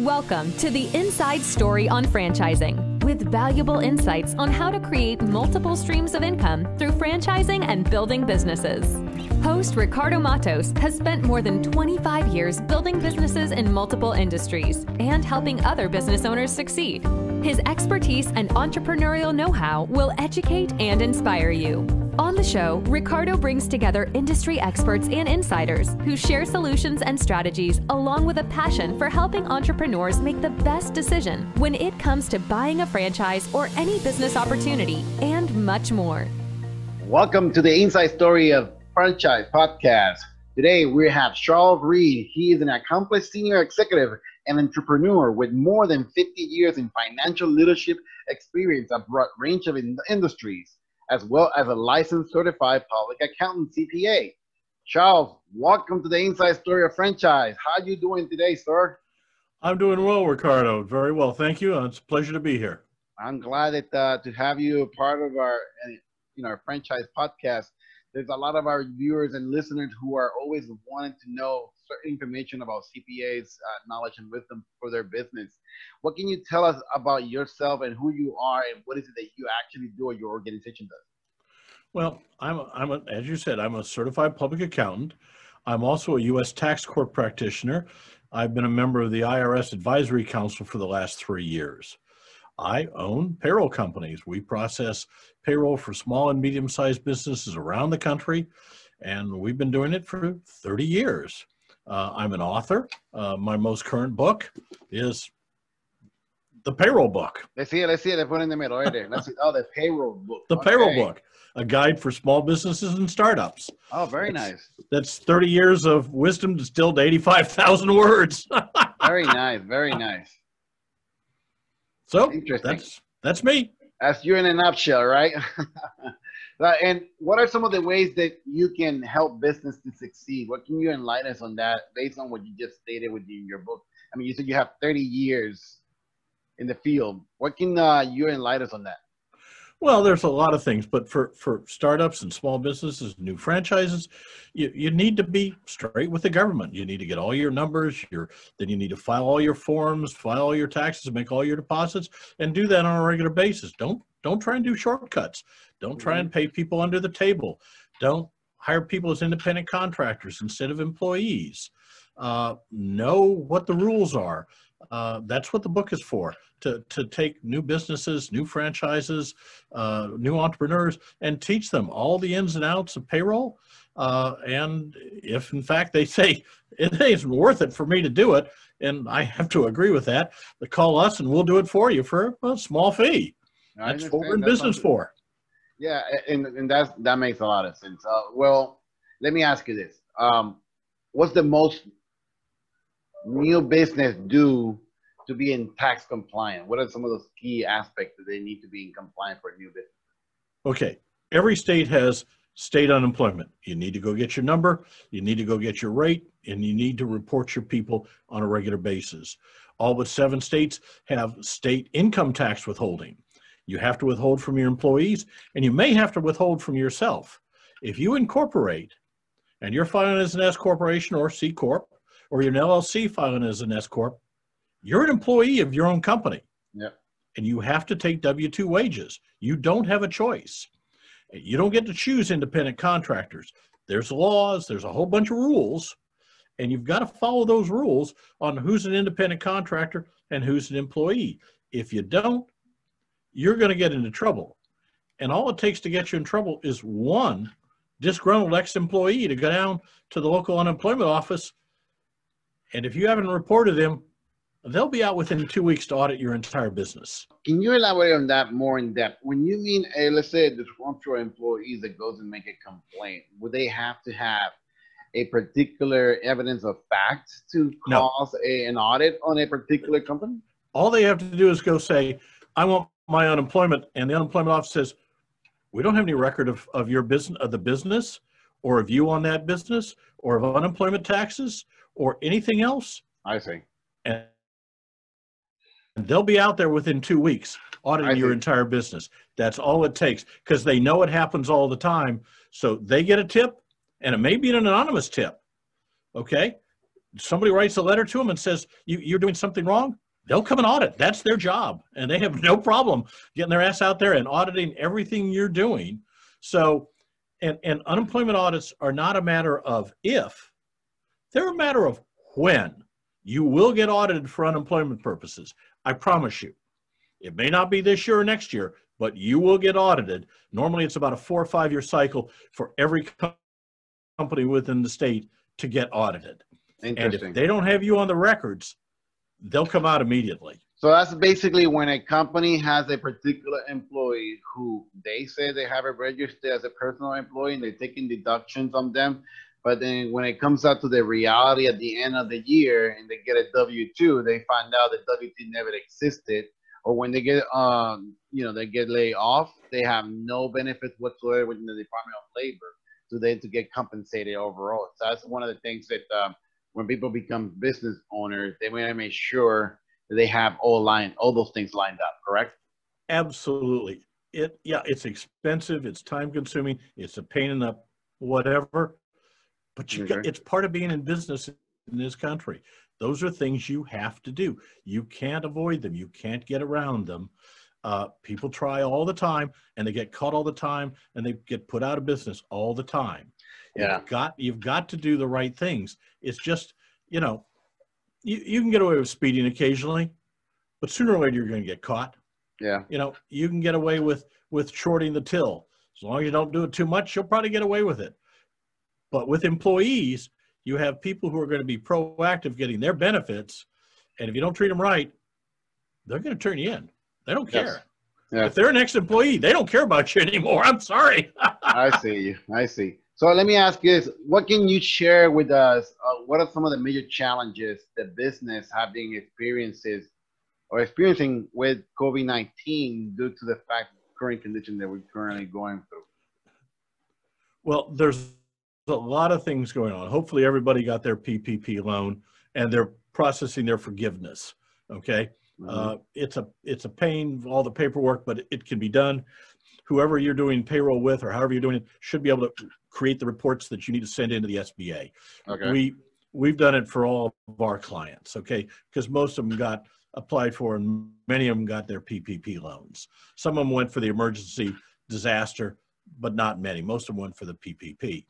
Welcome to the Inside Story on Franchising with valuable insights on how to create multiple streams of income through franchising and building businesses. Host Ricardo Matos has spent more than 25 years building businesses in multiple industries and helping other business owners succeed. His expertise and entrepreneurial know how will educate and inspire you. On the show, Ricardo brings together industry experts and insiders who share solutions and strategies along with a passion for helping entrepreneurs make the best decision when it comes to buying a franchise or any business opportunity and much more. Welcome to the Inside Story of Franchise podcast. Today we have Charles Read. He is an accomplished senior executive and entrepreneur with more than 50 years in financial leadership experience a broad range of in- industries as well as a licensed certified public accountant CPA. Charles, welcome to the Inside Story of Franchise. How are you doing today, sir? I'm doing well, Ricardo. Very well, thank you. It's a pleasure to be here. I'm glad that uh, to have you a part of our, uh, you know, our franchise podcast. There's a lot of our viewers and listeners who are always wanting to know certain information about CPAs, uh, knowledge and wisdom for their business. What can you tell us about yourself and who you are and what is it that you actually do or your organization does? Well, I'm, a, I'm a, as you said, I'm a certified public accountant. I'm also a U.S. tax court practitioner. I've been a member of the IRS Advisory Council for the last three years. I own payroll companies. We process payroll for small and medium sized businesses around the country, and we've been doing it for 30 years. Uh, I'm an author. Uh, my most current book is the payroll book. Let's see it. Let's see it. They put in the middle right there. Let's see. Oh, the payroll book. The okay. payroll book, a guide for small businesses and startups. Oh, very that's, nice. That's 30 years of wisdom distilled to 85,000 words. very nice. Very nice. So that's that's me. That's you in a nutshell, right? and what are some of the ways that you can help business to succeed? What can you enlighten us on that based on what you just stated within your book? I mean, you said you have 30 years in the field. What can uh, you enlighten us on that? Well, there's a lot of things, but for, for startups and small businesses, new franchises, you, you need to be straight with the government. You need to get all your numbers, your then you need to file all your forms, file all your taxes, make all your deposits, and do that on a regular basis. Don't don't try and do shortcuts. Don't try and pay people under the table. Don't hire people as independent contractors instead of employees. Uh, know what the rules are. Uh, that's what the book is for to, to take new businesses, new franchises, uh, new entrepreneurs, and teach them all the ins and outs of payroll. Uh, and if in fact they say it ain't worth it for me to do it, and I have to agree with that, they call us and we'll do it for you for a small fee. That's what we're in business for. Yeah, and, and that's, that makes a lot of sense. Uh, well, let me ask you this. Um, what's the most new business do to be in tax compliant? What are some of those key aspects that they need to be in compliant for a new business? Okay, every state has state unemployment. You need to go get your number, you need to go get your rate, and you need to report your people on a regular basis. All but seven states have state income tax withholding. You have to withhold from your employees, and you may have to withhold from yourself. If you incorporate and you're filing as an S corporation or C corp, or you're an LLC filing as an S corp, you're an employee of your own company. Yep. And you have to take W 2 wages. You don't have a choice. You don't get to choose independent contractors. There's laws, there's a whole bunch of rules, and you've got to follow those rules on who's an independent contractor and who's an employee. If you don't, you're going to get into trouble. And all it takes to get you in trouble is one disgruntled ex employee to go down to the local unemployment office. And if you haven't reported them, they'll be out within two weeks to audit your entire business. Can you elaborate on that more in depth? When you mean, a, let's say, a disgruntled employee that goes and make a complaint, would they have to have a particular evidence of fact to cause no. a, an audit on a particular company? All they have to do is go say, I want my unemployment, and the unemployment office says, we don't have any record of, of your business, of the business, or of you on that business, or of unemployment taxes, or anything else. I see. And they'll be out there within two weeks auditing your entire business. That's all it takes because they know it happens all the time. So they get a tip, and it may be an anonymous tip. Okay, somebody writes a letter to them and says you, you're doing something wrong, they'll come and audit. That's their job, and they have no problem getting their ass out there and auditing everything you're doing. So, and and unemployment audits are not a matter of if; they're a matter of when. You will get audited for unemployment purposes. I promise you. It may not be this year or next year, but you will get audited. Normally, it's about a four or five year cycle for every company within the state to get audited. And if they don't have you on the records, they'll come out immediately. So that's basically when a company has a particular employee who they say they have it registered as a personal employee and they're taking deductions on them. But then when it comes out to the reality at the end of the year and they get a W 2, they find out that W 2 never existed. Or when they get, um, you know, they get laid off, they have no benefits whatsoever within the Department of Labor. So to get compensated overall. So that's one of the things that um, when people become business owners, they want to make sure that they have all line, all those things lined up. Correct? Absolutely. It yeah, it's expensive. It's time consuming. It's a pain in the whatever. But you got, it's part of being in business in this country. Those are things you have to do. You can't avoid them. You can't get around them. Uh, people try all the time, and they get caught all the time, and they get put out of business all the time. Yeah. You've got you've got to do the right things. It's just you know, you, you can get away with speeding occasionally, but sooner or later you're going to get caught. Yeah. You know, you can get away with with shorting the till as long as you don't do it too much. You'll probably get away with it. But with employees, you have people who are going to be proactive getting their benefits, and if you don't treat them right, they're going to turn you in. They don't care. Yes. Yeah. If they're an ex-employee, they don't care about you anymore. I'm sorry. I see you. I see. So let me ask you this: What can you share with us? Uh, what are some of the major challenges that business have been experiences or experiencing with COVID-19 due to the fact current condition that we're currently going through? Well, there's a lot of things going on. Hopefully, everybody got their PPP loan and they're processing their forgiveness. Okay, mm-hmm. uh, it's a it's a pain, all the paperwork, but it can be done. Whoever you're doing payroll with, or however you're doing it, should be able to create the reports that you need to send into the SBA. Okay. We we've done it for all of our clients. Okay, because most of them got applied for, and many of them got their PPP loans. Some of them went for the emergency disaster, but not many. Most of them went for the PPP.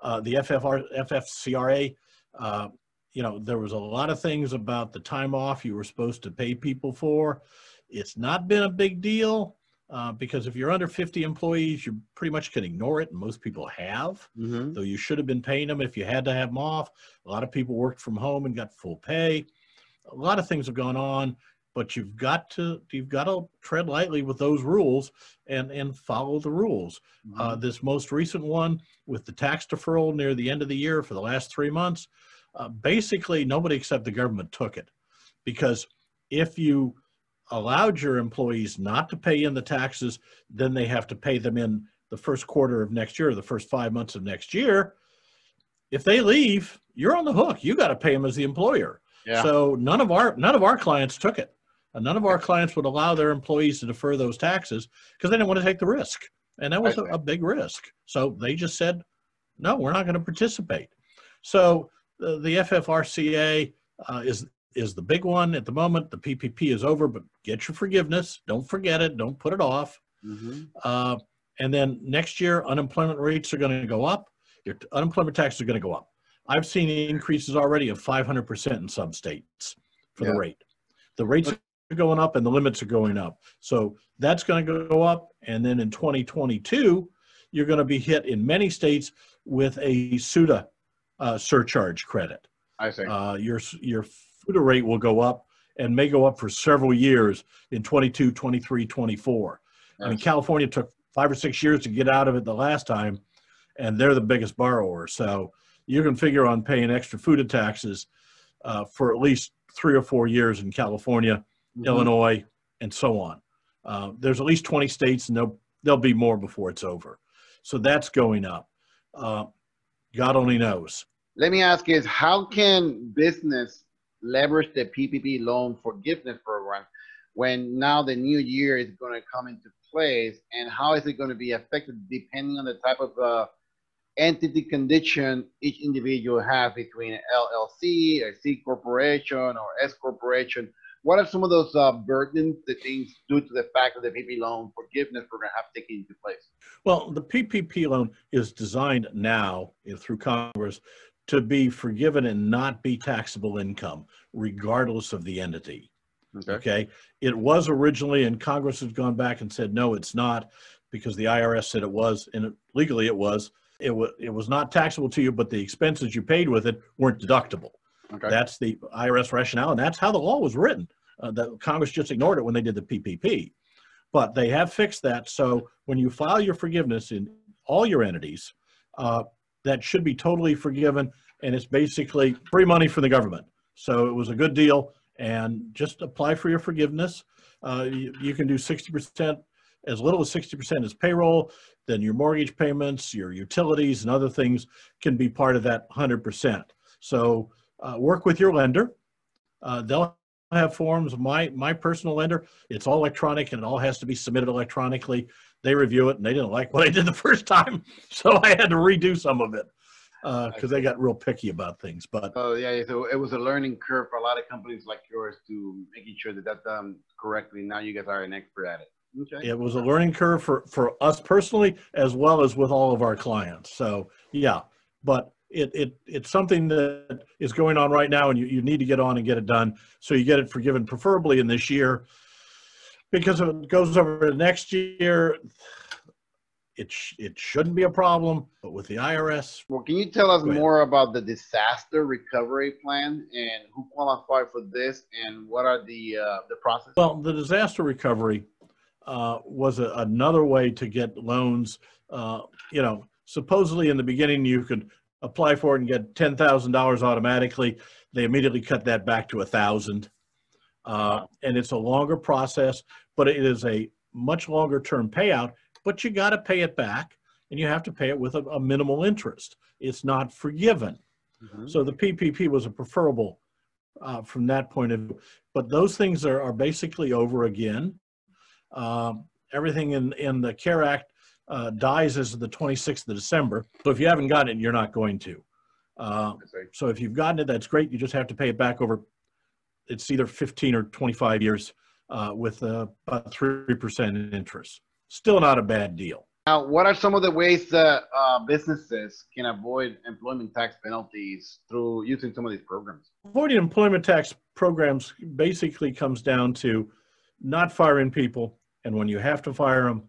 Uh, the FFR, FFCRA, uh, you know, there was a lot of things about the time off you were supposed to pay people for. It's not been a big deal uh, because if you're under 50 employees, you pretty much can ignore it, and most people have. Mm-hmm. Though you should have been paying them if you had to have them off. A lot of people worked from home and got full pay. A lot of things have gone on but you've got to you've got to tread lightly with those rules and and follow the rules. Mm-hmm. Uh, this most recent one with the tax deferral near the end of the year for the last three months, uh, basically nobody except the government took it, because if you allowed your employees not to pay in the taxes, then they have to pay them in the first quarter of next year, or the first five months of next year. If they leave, you're on the hook. You got to pay them as the employer. Yeah. So none of our none of our clients took it. And none of our clients would allow their employees to defer those taxes because they didn't want to take the risk. And that was a, a big risk. So they just said, no, we're not going to participate. So uh, the FFRCA uh, is is the big one at the moment. The PPP is over, but get your forgiveness. Don't forget it. Don't put it off. Mm-hmm. Uh, and then next year, unemployment rates are going to go up. Your unemployment taxes are going to go up. I've seen increases already of 500% in some states for yeah. the rate. The rates are going up and the limits are going up. So that's going to go up. And then in 2022, you're going to be hit in many states with a SUTA uh, surcharge credit. I see. Uh, your, your FUTA rate will go up and may go up for several years in 22, 23, 24. Yes. I mean, California took five or six years to get out of it the last time, and they're the biggest borrower. So you can figure on paying extra FUTA taxes uh, for at least three or four years in California mm-hmm. Illinois, and so on. Uh, there's at least 20 states, and there'll, there'll be more before it's over. So that's going up. Uh, God only knows. Let me ask you: Is how can business leverage the PPP loan forgiveness program when now the new year is going to come into place, and how is it going to be affected depending on the type of uh, entity condition each individual has between LLC, a C corporation, or S corporation. What are some of those uh, burdens that things due to the fact that the PPP loan forgiveness program have taken into place? Well, the PPP loan is designed now know, through Congress to be forgiven and not be taxable income, regardless of the entity. Okay. Okay. It was originally, and Congress has gone back and said, no, it's not, because the IRS said it was, and it, legally it was. It was it was not taxable to you, but the expenses you paid with it weren't deductible. Okay. That's the IRS rationale, and that's how the law was written. Uh, that Congress just ignored it when they did the PPP, but they have fixed that. So when you file your forgiveness in all your entities, uh, that should be totally forgiven, and it's basically free money for the government. So it was a good deal, and just apply for your forgiveness. Uh, you, you can do 60%, as little as 60% as payroll, then your mortgage payments, your utilities, and other things can be part of that 100%. So uh, work with your lender. Uh, they'll have forms. My my personal lender, it's all electronic and it all has to be submitted electronically. They review it and they didn't like what I did the first time, so I had to redo some of it uh, because they got real picky about things. But Oh yeah, so it was a learning curve for a lot of companies like yours to making sure that that's done correctly. Now you guys are an expert at it. Okay. it was a learning curve for for us personally as well as with all of our clients. So yeah, but it, it it's something that is going on right now and you, you need to get on and get it done so you get it forgiven preferably in this year because if it goes over to next year it sh- it shouldn't be a problem but with the irs Well, can you tell us more about the disaster recovery plan and who qualified for this and what are the uh, the process? well the disaster recovery uh, was a, another way to get loans. Uh, you know supposedly in the beginning you could apply for it and get $10000 automatically. They immediately cut that back to a thousand uh, and it's a longer process but it is a much longer term payout but you got to pay it back and you have to pay it with a, a minimal interest it's not forgiven Mhm. so the PPP was a preferable uh, from that point of view. But those things are, are basically over again. Um, everything in, in the CARE Act uh, dies as of the 26th of December. So if you haven't gotten it, you're not going to. Uh, so if you've gotten it, that's great. You just have to pay it back over, it's either 15 or 25 years uh, with uh, about 3% in interest. Still not a bad deal. Now, what are some of the ways that uh, businesses can avoid employment tax penalties through using some of these programs? avoiding employment tax programs basically comes down to not firing people, and when you have to fire them,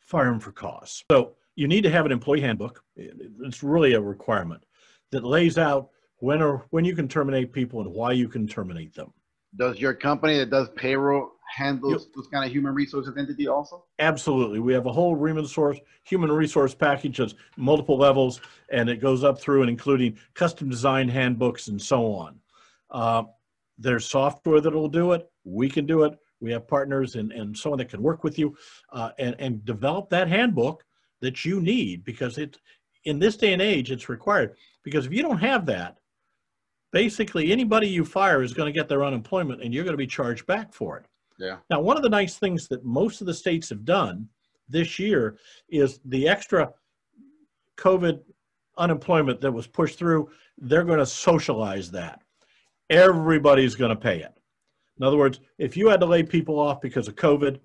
fire them for cause. So you need to have an employee handbook. It's really a requirement that lays out when or when you can terminate people and why you can terminate them. Does your company that does payroll handle Yep. those kind of human resources entity also? Absolutely. We have a whole human resource, human resource package that's multiple levels, and it goes up through and including custom design handbooks and so on. Uh, there's software that will do it. We can do it. We have partners and, and someone that can work with you uh, and, and develop that handbook that you need because it, in this day and age, it's required. Because if you don't have that, basically anybody you fire is going to get their unemployment and you're going to be charged back for it. Yeah. Now, one of the nice things that most of the states have done this year is the extra COVID unemployment that was pushed through, they're going to socialize that. Everybody's going to pay it. In other words, if you had to lay people off because of COVID,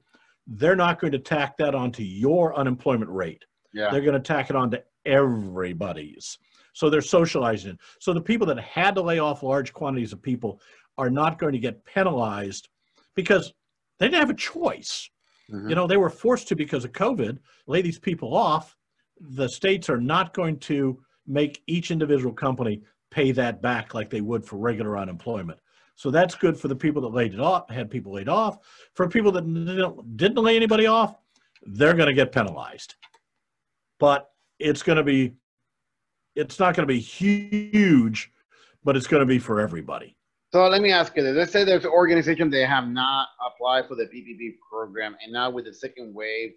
they're not going to tack that onto your unemployment rate. Yeah. They're going to tack it onto everybody's. So they're socializing. So the people that had to lay off large quantities of people are not going to get penalized because they didn't have a choice. Mhm. You know, they were forced to because of COVID lay these people off. The states are not going to make each individual company pay that back like they would for regular unemployment. So that's good for the people that laid it off, had people laid off. For people that didn't, didn't lay anybody off, they're going to get penalized. But it's going to be, it's not going to be huge, but it's going to be for everybody. So let me ask you this. Let's say there's an organization that have not applied for the PPP program, and now with the second wave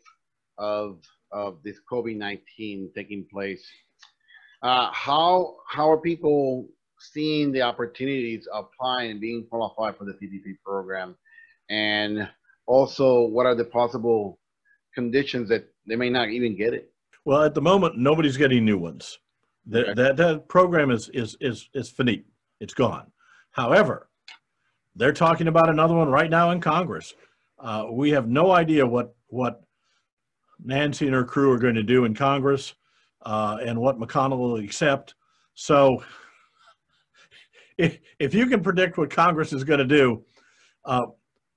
of of this COVID-19 taking place, uh, how how are people seeing the opportunities of applying and being qualified for the PPP program, and also what are the possible conditions that they may not even get it? Well, at the moment, nobody's getting new ones. That Okay. that, that program is is is is finite. It's gone. However, they're talking about another one right now in Congress. Uh, we have no idea what what Nancy and her crew are going to do in Congress, uh, and what McConnell will accept. So, if if you can predict what Congress is going to do, uh,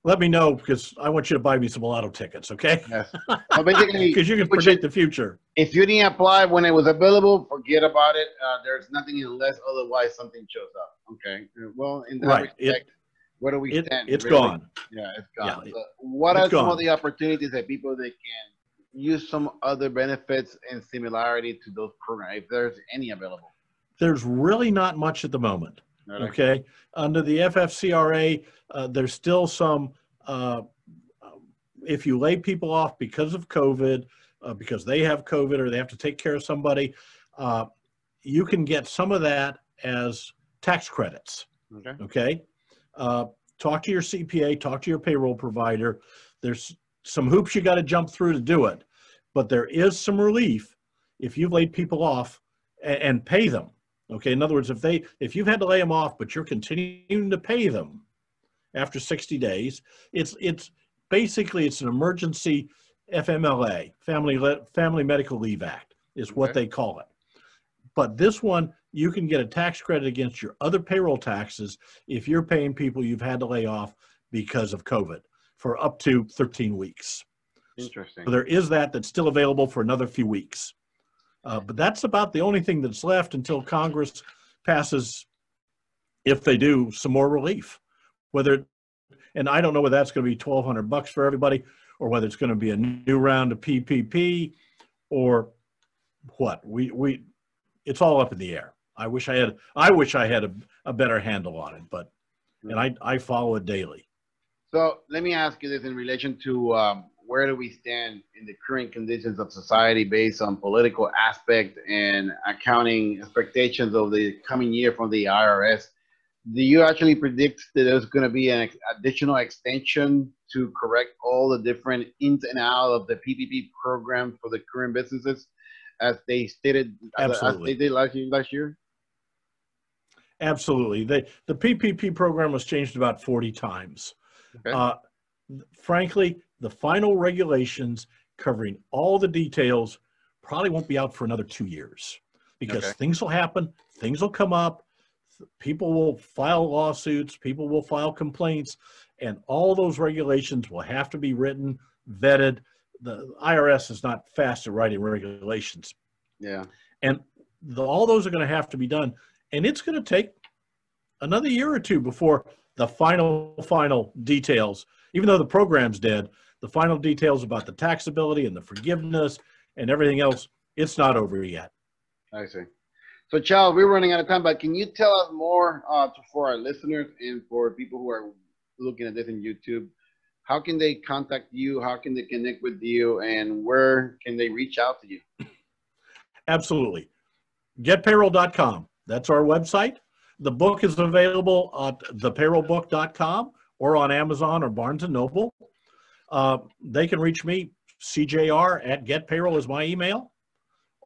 let me know because I want you to buy me some lotto tickets, okay? Yes. So basically, Because you can predict the future. if you didn't apply when it was available, forget about it. Uh, there's nothing unless otherwise something shows up. Okay. Well, in that Right. It- respect, where do we It, stand? it's really? gone. Yeah, it's gone. Yeah, So what are some gone. of the opportunities that people that can use some other benefits and similarity to those programs, if there's any available? There's really not much at the moment. Okay. Under the FFCRA, uh, there's still some, uh, if you lay people off because of COVID, uh, because they have COVID or they have to take care of somebody, uh, you can get some of that as tax credits. Okay. Okay. Uh, talk to your CPA, talk to your payroll provider. There's some hoops you got to jump through to do it, but there is some relief if you've laid people off and, and pay them. Okay. In other words, if they, if you've had to lay them off, but you're continuing to pay them after 60 days, it's, it's basically, it's an emergency FMLA, Family, Le- Family Medical Leave Act is what Okay. they call it. But this one, you can get a tax credit against your other payroll taxes if you're paying people you've had to lay off because of COVID for up to 13 weeks. Interesting. So there is that that's still available for another few weeks. Uh, but that's about the only thing that's left until Congress passes, if they do, some more relief. Whether, and I don't know whether that's going to be 1,200 bucks for everybody, or whether it's going to be a new round of PPP, or what. We we, it's all up in the air. I wish I had. I wish I had a, a better handle on it, but and I I follow it daily. So let me ask you this in relation to um, where do we stand in the current conditions of society based on political aspect and accounting expectations of the coming year from the IRS? Do you actually predict that there's going to be an additional extension to correct all the different ins and out of the PPP program for the current businesses, as they stated, as- as they did last year? Last year? Absolutely. They, the PPP program was changed about 40 times. Okay. Uh, frankly, the final regulations covering all the details probably won't be out for another two years because Okay. things will happen, things will come up, people will file lawsuits, people will file complaints, and all those regulations will have to be written, vetted. The IRS is not fast at writing regulations Yeah. and the, all those are going to have to be done and it's going to take another year or two before the final final details even though the program's dead the final details about the taxability and the forgiveness and everything else it's not over yet I see. So, Charles, we're running out of time, but can you tell us more uh, for our listeners and for people who are looking at this in YouTube? How can they contact you? How can they connect with you? And where can they reach out to you? absolutely getpayroll.com that's our website the book is available at thepayrollbook.com or on amazon or barnes and noble uh, they can reach me cjr at getpayroll is my email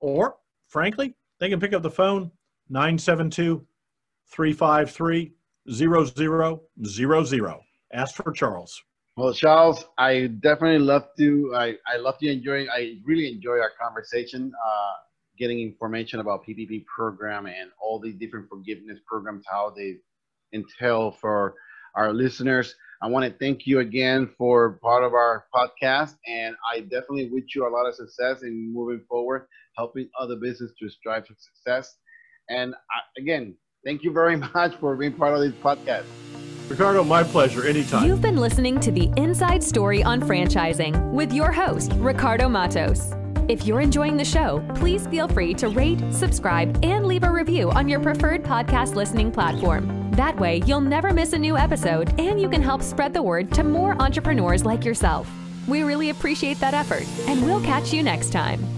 or frankly they can pick up the phone 972-353-0000 ask for charles Well, Charles, I definitely love to. I, I love to enjoy. I really enjoy our conversation. Uh, getting information about PPP program and all the different forgiveness programs, how they entail for our listeners. I want to thank you again for part of our podcast, and I definitely wish you a lot of success in moving forward, helping other businesses to strive for success. And I, again, thank you very much for being part of this podcast. ricardo my pleasure anytime You've been listening to the Inside Story on Franchising with your host, Ricardo Matos. If you're enjoying the show, please feel free to rate, subscribe, and leave a review on your preferred podcast listening platform. That way, you'll never miss a new episode and you can help spread the word to more entrepreneurs like yourself. We really appreciate that effort, and we'll catch you next time.